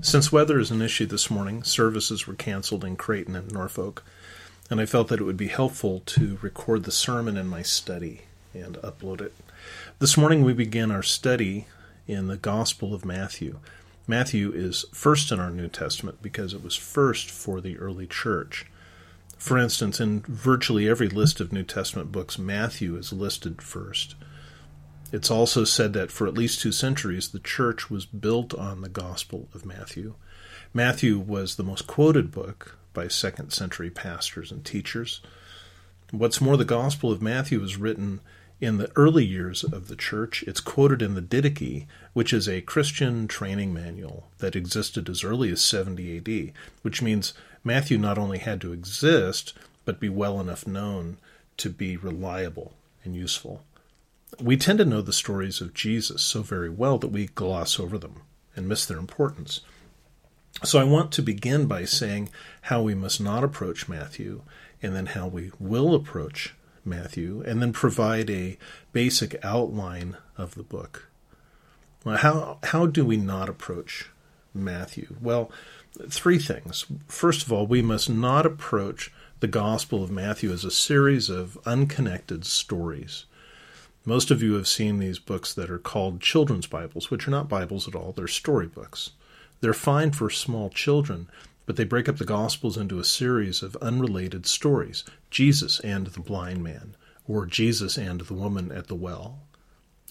Since weather is an issue this morning, services were canceled in Creighton and Norfolk, and I felt that it would be helpful to record the sermon in my study and upload it. This morning we begin our study in the Gospel of Matthew. Matthew is first in our New Testament because it was first for the early church. For instance, in virtually every list of New Testament books, Matthew is listed first. It's also said that for at least two centuries, the church was built on the Gospel of Matthew. Matthew was the most quoted book by second century pastors and teachers. What's more, the Gospel of Matthew was written in the early years of the church. It's quoted in the Didache, which is a Christian training manual that existed as early as 70 AD, which means Matthew not only had to exist, but be well enough known to be reliable and useful. We tend to know the stories of Jesus so very well that we gloss over them and miss their importance. So I want to begin by saying how we must not approach Matthew, and then how we will approach Matthew, and then provide a basic outline of the book. Well, how how do we not approach Matthew? Well, three things. First of all, we must not approach the Gospel of Matthew as a series of unconnected stories. Most of you have seen these books that are called children's Bibles, which are not Bibles at all, they're storybooks. They're fine for small children, but they break up the Gospels into a series of unrelated stories Jesus and the blind man, or Jesus and the woman at the well.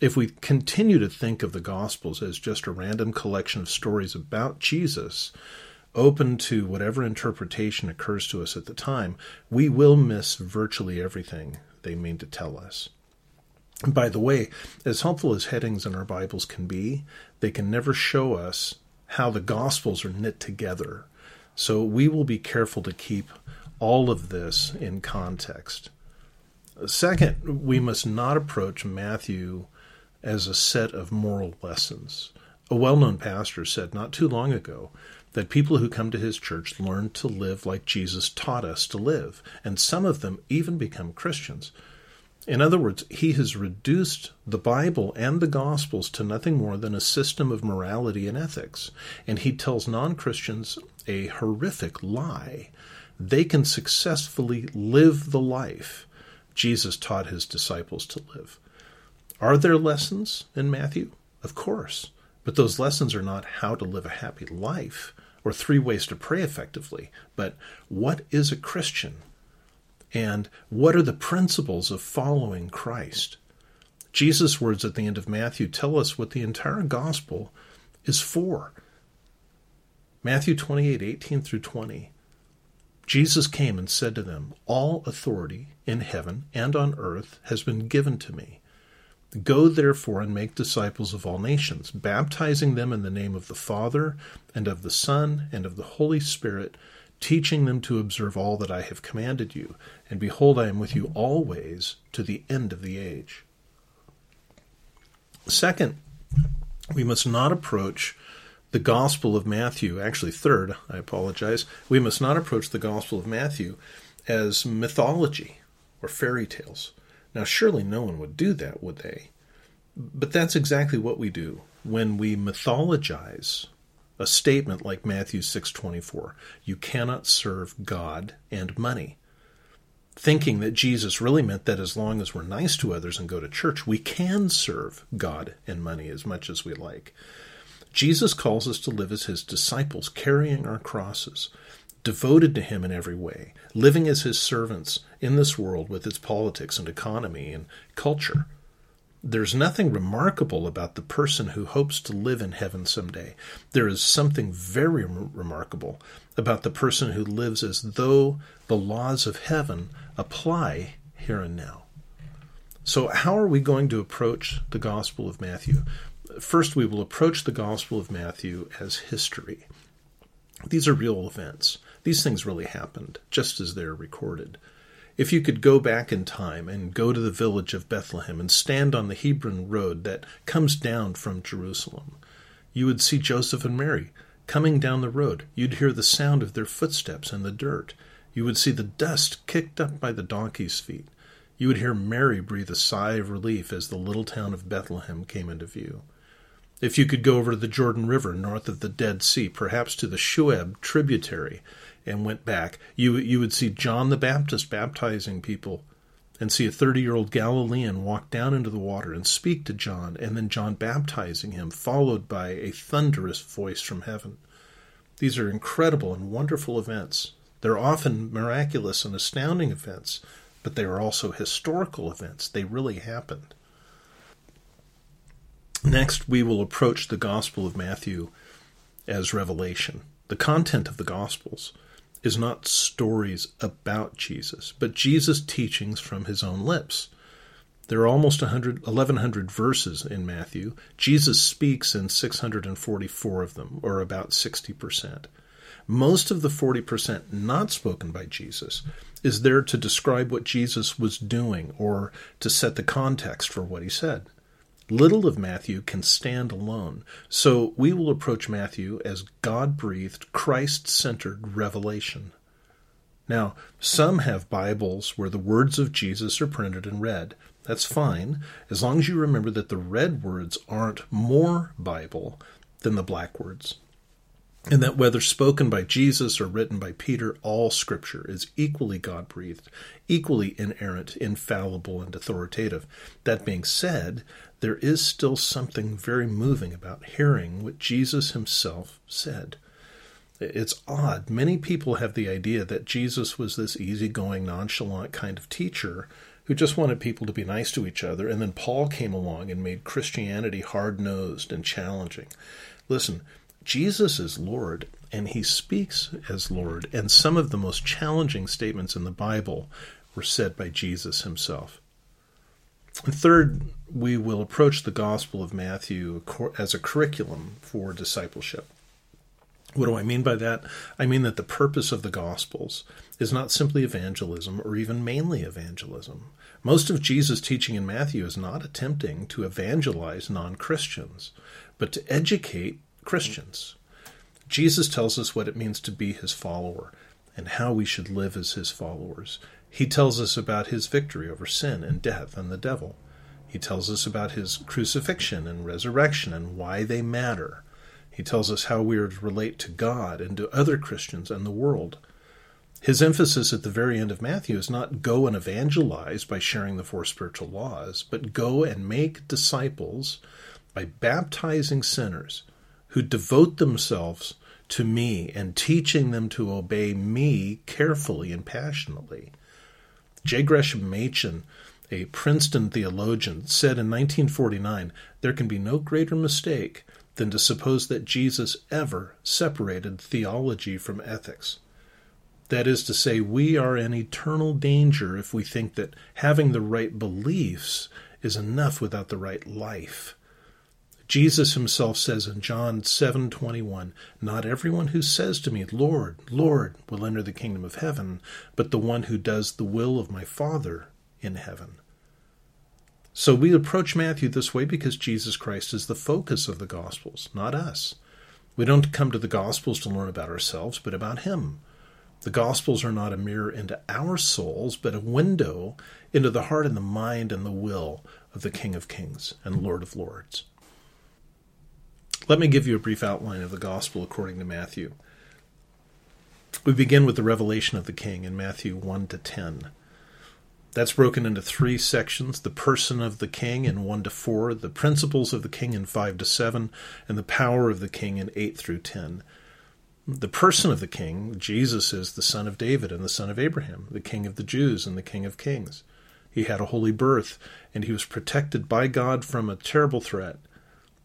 If we continue to think of the Gospels as just a random collection of stories about Jesus, open to whatever interpretation occurs to us at the time, we will miss virtually everything they mean to tell us. By the way, as helpful as headings in our Bibles can be, they can never show us how the Gospels are knit together so we will be careful to keep all of this in context. Second, we must not approach Matthew as a set of moral lessons. A well known pastor said not too long ago that people who come to his church learn to live like Jesus taught us to live, and some of them even become Christians. In other words, he has reduced the Bible and the Gospels to nothing more than a system of morality and ethics, and he tells non Christians a horrific lie. They can successfully live the life Jesus taught his disciples to live. Are there lessons in Matthew? Of course. But those lessons are not how to live a happy life or three ways to pray effectively, but what is a Christian? And what are the principles of following Christ? Jesus' words at the end of Matthew tell us what the entire gospel is for. Matthew 28 18 through 20. Jesus came and said to them, All authority in heaven and on earth has been given to me. Go therefore and make disciples of all nations, baptizing them in the name of the Father, and of the Son, and of the Holy Spirit, teaching them to observe all that I have commanded you. And behold, I am with you always to the end of the age. Second, we must not approach the Gospel of Matthew, actually, third, I apologize, we must not approach the Gospel of Matthew as mythology or fairy tales. Now, surely no one would do that, would they? But that's exactly what we do when we mythologize a statement like Matthew 6:24. You cannot serve God and money. Thinking that Jesus really meant that as long as we're nice to others and go to church, we can serve God and money as much as we like. Jesus calls us to live as his disciples, carrying our crosses, devoted to him in every way, living as his servants in this world with its politics and economy and culture. There's nothing remarkable about the person who hopes to live in heaven someday. There is something very remarkable about the person who lives as though the laws of heaven apply here and now. So, how are we going to approach the Gospel of Matthew? First, we will approach the Gospel of Matthew as history. These are real events. These things really happened, just as they're recorded. If you could go back in time and go to the village of Bethlehem and stand on the Hebron road that comes down from Jerusalem, you would see Joseph and Mary coming down the road. You'd hear the sound of their footsteps in the dirt. You would see the dust kicked up by the donkey's feet. You would hear Mary breathe a sigh of relief as the little town of Bethlehem came into view. If you could go over to the Jordan River north of the Dead Sea, perhaps to the Shueb tributary, and went back, you you would see John the Baptist baptizing people and see a 30 year old Galilean walk down into the water and speak to John, and then John baptizing him, followed by a thunderous voice from heaven. These are incredible and wonderful events. They're often miraculous and astounding events, but they are also historical events. They really happened. Next, we will approach the Gospel of Matthew as revelation. The content of the Gospels is not stories about Jesus, but Jesus' teachings from his own lips. There are almost 100, 1,100 verses in Matthew. Jesus speaks in 644 of them, or about 60%. Most of the 40% not spoken by Jesus is there to describe what Jesus was doing or to set the context for what he said. Little of Matthew can stand alone, so we will approach Matthew as God breathed, Christ centered revelation. Now, some have Bibles where the words of Jesus are printed and read. That's fine, as long as you remember that the red words aren't more Bible than the black words and that whether spoken by Jesus or written by Peter, all Scripture is equally God breathed, equally inerrant, infallible, and authoritative. That being said, there is still something very moving about hearing what Jesus himself said. It's odd. Many people have the idea that Jesus was this easygoing, nonchalant kind of teacher who just wanted people to be nice to each other, and then Paul came along and made Christianity hard nosed and challenging. Listen, Jesus is Lord, and he speaks as Lord, and some of the most challenging statements in the Bible were said by Jesus himself. Third, we will approach the Gospel of Matthew as a curriculum for discipleship. What do I mean by that? I mean that the purpose of the Gospels is not simply evangelism or even mainly evangelism. Most of Jesus' teaching in Matthew is not attempting to evangelize non Christians, but to educate Christians. Jesus tells us what it means to be his follower and how we should live as his followers. He tells us about his victory over sin and death and the devil. He tells us about his crucifixion and resurrection and why they matter. He tells us how we are to relate to God and to other Christians and the world. His emphasis at the very end of Matthew is not go and evangelize by sharing the four spiritual laws, but go and make disciples by baptizing sinners who devote themselves to me and teaching them to obey me carefully and passionately. J. Gresham Machen, a Princeton theologian, said in 1949 there can be no greater mistake than to suppose that Jesus ever separated theology from ethics. That is to say, we are in eternal danger if we think that having the right beliefs is enough without the right life. Jesus himself says in John 7:21, "Not everyone who says to me, Lord, Lord, will enter the kingdom of heaven, but the one who does the will of my Father in heaven." So we approach Matthew this way because Jesus Christ is the focus of the gospels, not us. We don't come to the gospels to learn about ourselves, but about him. The Gospels are not a mirror into our souls, but a window into the heart and the mind and the will of the King of Kings and Lord of Lords. Let me give you a brief outline of the gospel according to Matthew. We begin with the revelation of the king in Matthew 1 to 10. That's broken into three sections the person of the king in 1 to 4, the principles of the king in 5 to 7, and the power of the king in 8 through 10. The person of the king, Jesus, is the son of David and the son of Abraham, the king of the Jews and the king of kings. He had a holy birth, and he was protected by God from a terrible threat.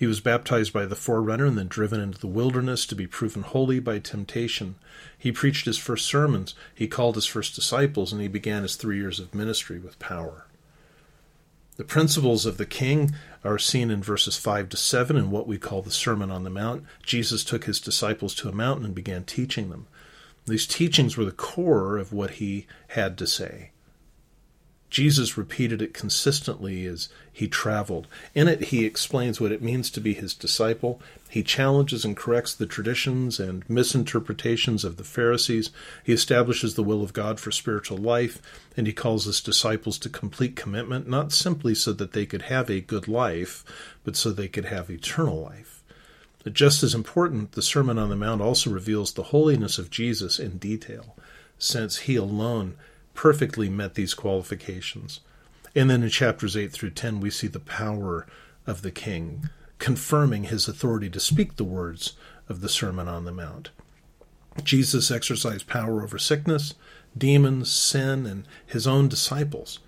He was baptized by the forerunner and then driven into the wilderness to be proven holy by temptation. He preached his first sermons, he called his first disciples, and he began his three years of ministry with power. The principles of the king are seen in verses 5 to 7 in what we call the Sermon on the Mount. Jesus took his disciples to a mountain and began teaching them. These teachings were the core of what he had to say. Jesus repeated it consistently as he traveled. In it, he explains what it means to be his disciple. He challenges and corrects the traditions and misinterpretations of the Pharisees. He establishes the will of God for spiritual life, and he calls his disciples to complete commitment, not simply so that they could have a good life, but so they could have eternal life. But just as important, the Sermon on the Mount also reveals the holiness of Jesus in detail, since he alone perfectly met these qualifications. And then in chapters 8 through 10, we see the power of the king, confirming his authority to speak the words of the Sermon on the Mount. Jesus exercised power over sickness, demons, sin, and his own disciples.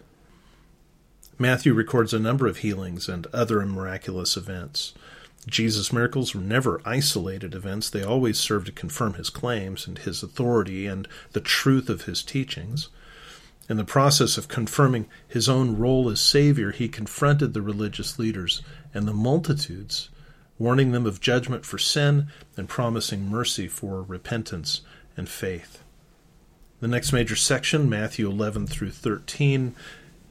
Matthew records a number of healings and other miraculous events. Jesus' miracles were never isolated events, they always served to confirm his claims and his authority and the truth of his teachings. In the process of confirming his own role as Savior, he confronted the religious leaders and the multitudes, warning them of judgment for sin and promising mercy for repentance and faith. The next major section, Matthew 11 through 13,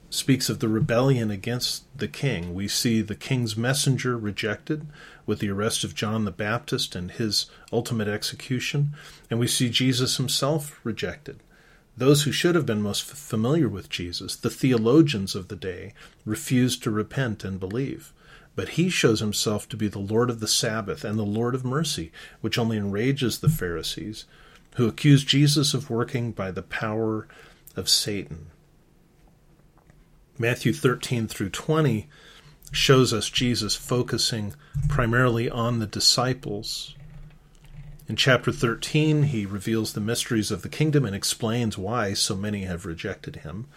speaks of the rebellion against the king. We see the king's messenger rejected with the arrest of John the Baptist and his ultimate execution, and we see Jesus himself rejected those who should have been most familiar with Jesus, the theologians of the day, refused to repent and believe. But he shows himself to be the Lord of the Sabbath and the Lord of mercy, which only enrages the Pharisees, who accuse Jesus of working by the power of Satan. Matthew 13 through 20 shows us Jesus focusing primarily on the disciples in chapter 13, he reveals the mysteries of the kingdom and explains why so many have rejected him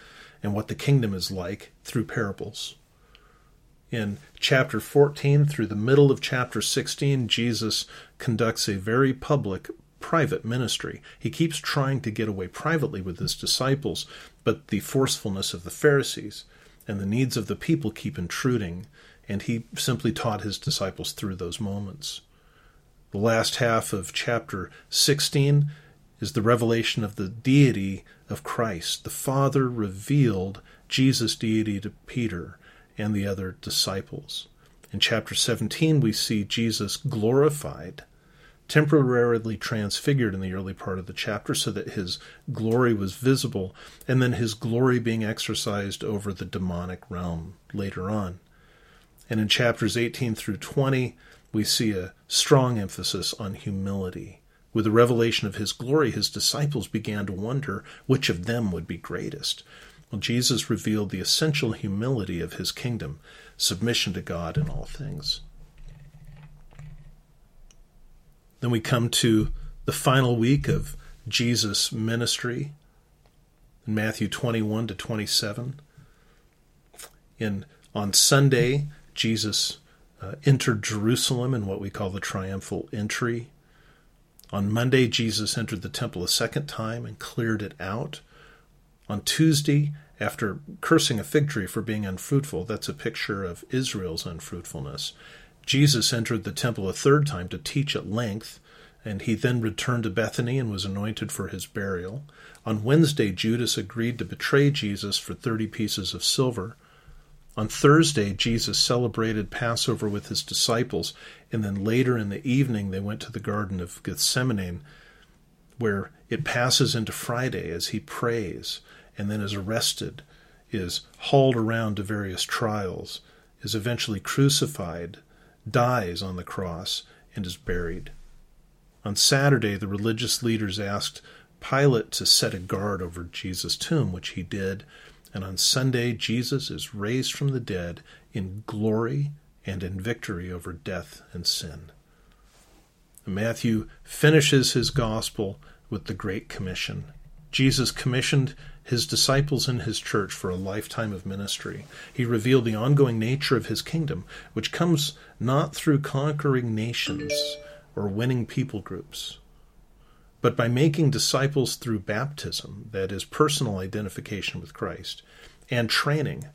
and what the kingdom is like through parables. In chapter 14 through the middle of chapter 16, Jesus conducts a very public, private ministry. He keeps trying to get away privately with his disciples, but the forcefulness of the Pharisees and the needs of the people keep intruding, and he simply taught his disciples through those moments. The last half of chapter 16 is the revelation of the deity of Christ. The Father revealed Jesus' deity to Peter and the other disciples. In chapter 17, we see Jesus glorified, temporarily transfigured in the early part of the chapter so that his glory was visible, and then his glory being exercised over the demonic realm later on. And in chapters 18 through 20, we see a strong emphasis on humility. With the revelation of his glory, his disciples began to wonder which of them would be greatest. Well, Jesus revealed the essential humility of his kingdom, submission to God in all things. Then we come to the final week of Jesus' ministry in Matthew 21 to 27. In on Sunday, Jesus uh, entered Jerusalem in what we call the triumphal entry. On Monday, Jesus entered the temple a second time and cleared it out. On Tuesday, after cursing a fig tree for being unfruitful, that's a picture of Israel's unfruitfulness, Jesus entered the temple a third time to teach at length, and he then returned to Bethany and was anointed for his burial. On Wednesday, Judas agreed to betray Jesus for 30 pieces of silver. On Thursday, Jesus celebrated Passover with his disciples, and then later in the evening, they went to the Garden of Gethsemane, where it passes into Friday as he prays, and then is arrested, is hauled around to various trials, is eventually crucified, dies on the cross, and is buried. On Saturday, the religious leaders asked Pilate to set a guard over Jesus' tomb, which he did and on Sunday, Jesus is raised from the dead in glory and in victory over death and sin. Matthew finishes his gospel with the Great Commission. Jesus commissioned his disciples and his church for a lifetime of ministry. He revealed the ongoing nature of his kingdom, which comes not through conquering nations or winning people groups, but by making disciples through baptism, that is, personal identification with Christ, and training,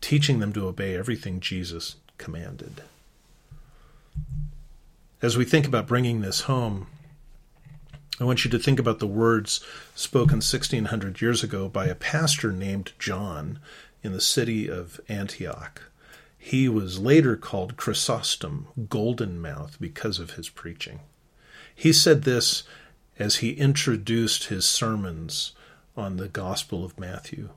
teaching them to obey everything Jesus commanded. As we think about bringing this home, I want you to think about the words spoken 1600 years ago by a pastor named John in the city of Antioch. He was later called Chrysostom, Golden Mouth, because of his preaching. He said this as he introduced his sermons on the Gospel of Matthew.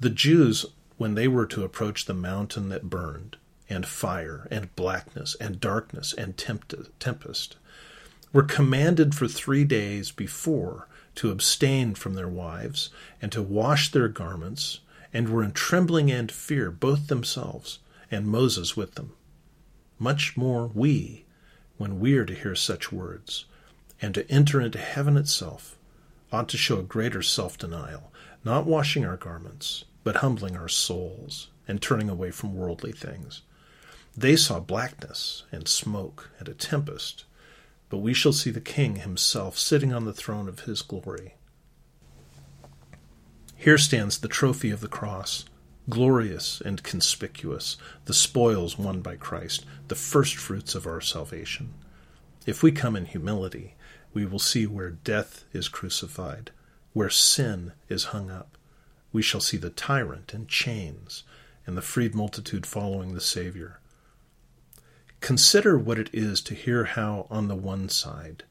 The Jews, when they were to approach the mountain that burned, and fire, and blackness, and darkness, and tempest, were commanded for three days before to abstain from their wives, and to wash their garments, and were in trembling and fear, both themselves and Moses with them. Much more we, when we are to hear such words, and to enter into heaven itself, ought to show a greater self denial, not washing our garments, but humbling our souls, and turning away from worldly things. They saw blackness and smoke and a tempest but we shall see the King himself sitting on the throne of his glory. Here stands the trophy of the cross, glorious and conspicuous, the spoils won by Christ, the first fruits of our salvation. If we come in humility, we will see where death is crucified, where sin is hung up. We shall see the tyrant in chains, and the freed multitude following the Savior. Consider what it is to hear how, on the one side,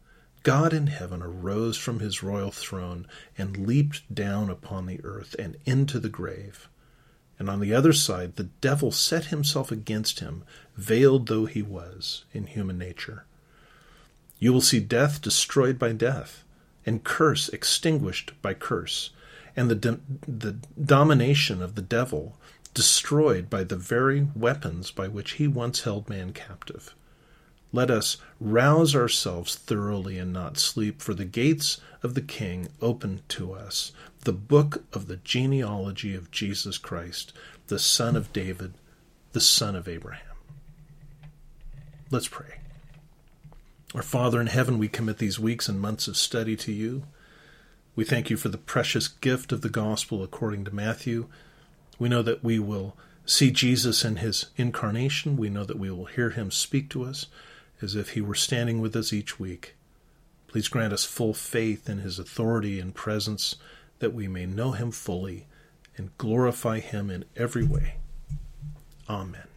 God in heaven arose from his royal throne and leaped down upon the earth and into the grave. And on the other side, the devil set himself against him, veiled though he was in human nature. You will see death destroyed by death, and curse extinguished by curse, and the, the domination of the devil destroyed by the very weapons by which he once held man captive. Let us rouse ourselves thoroughly and not sleep, for the gates of the King open to us, the book of the genealogy of Jesus Christ, the son of David, the son of Abraham. Let's pray. Our Father in heaven, we commit these weeks and months of study to you. We thank you for the precious gift of the gospel according to Matthew we know that we will see Jesus in his incarnation. We know that we will hear him speak to us as if he were standing with us each week. Please grant us full faith in his authority and presence that we may know him fully and glorify him in every way. Amen.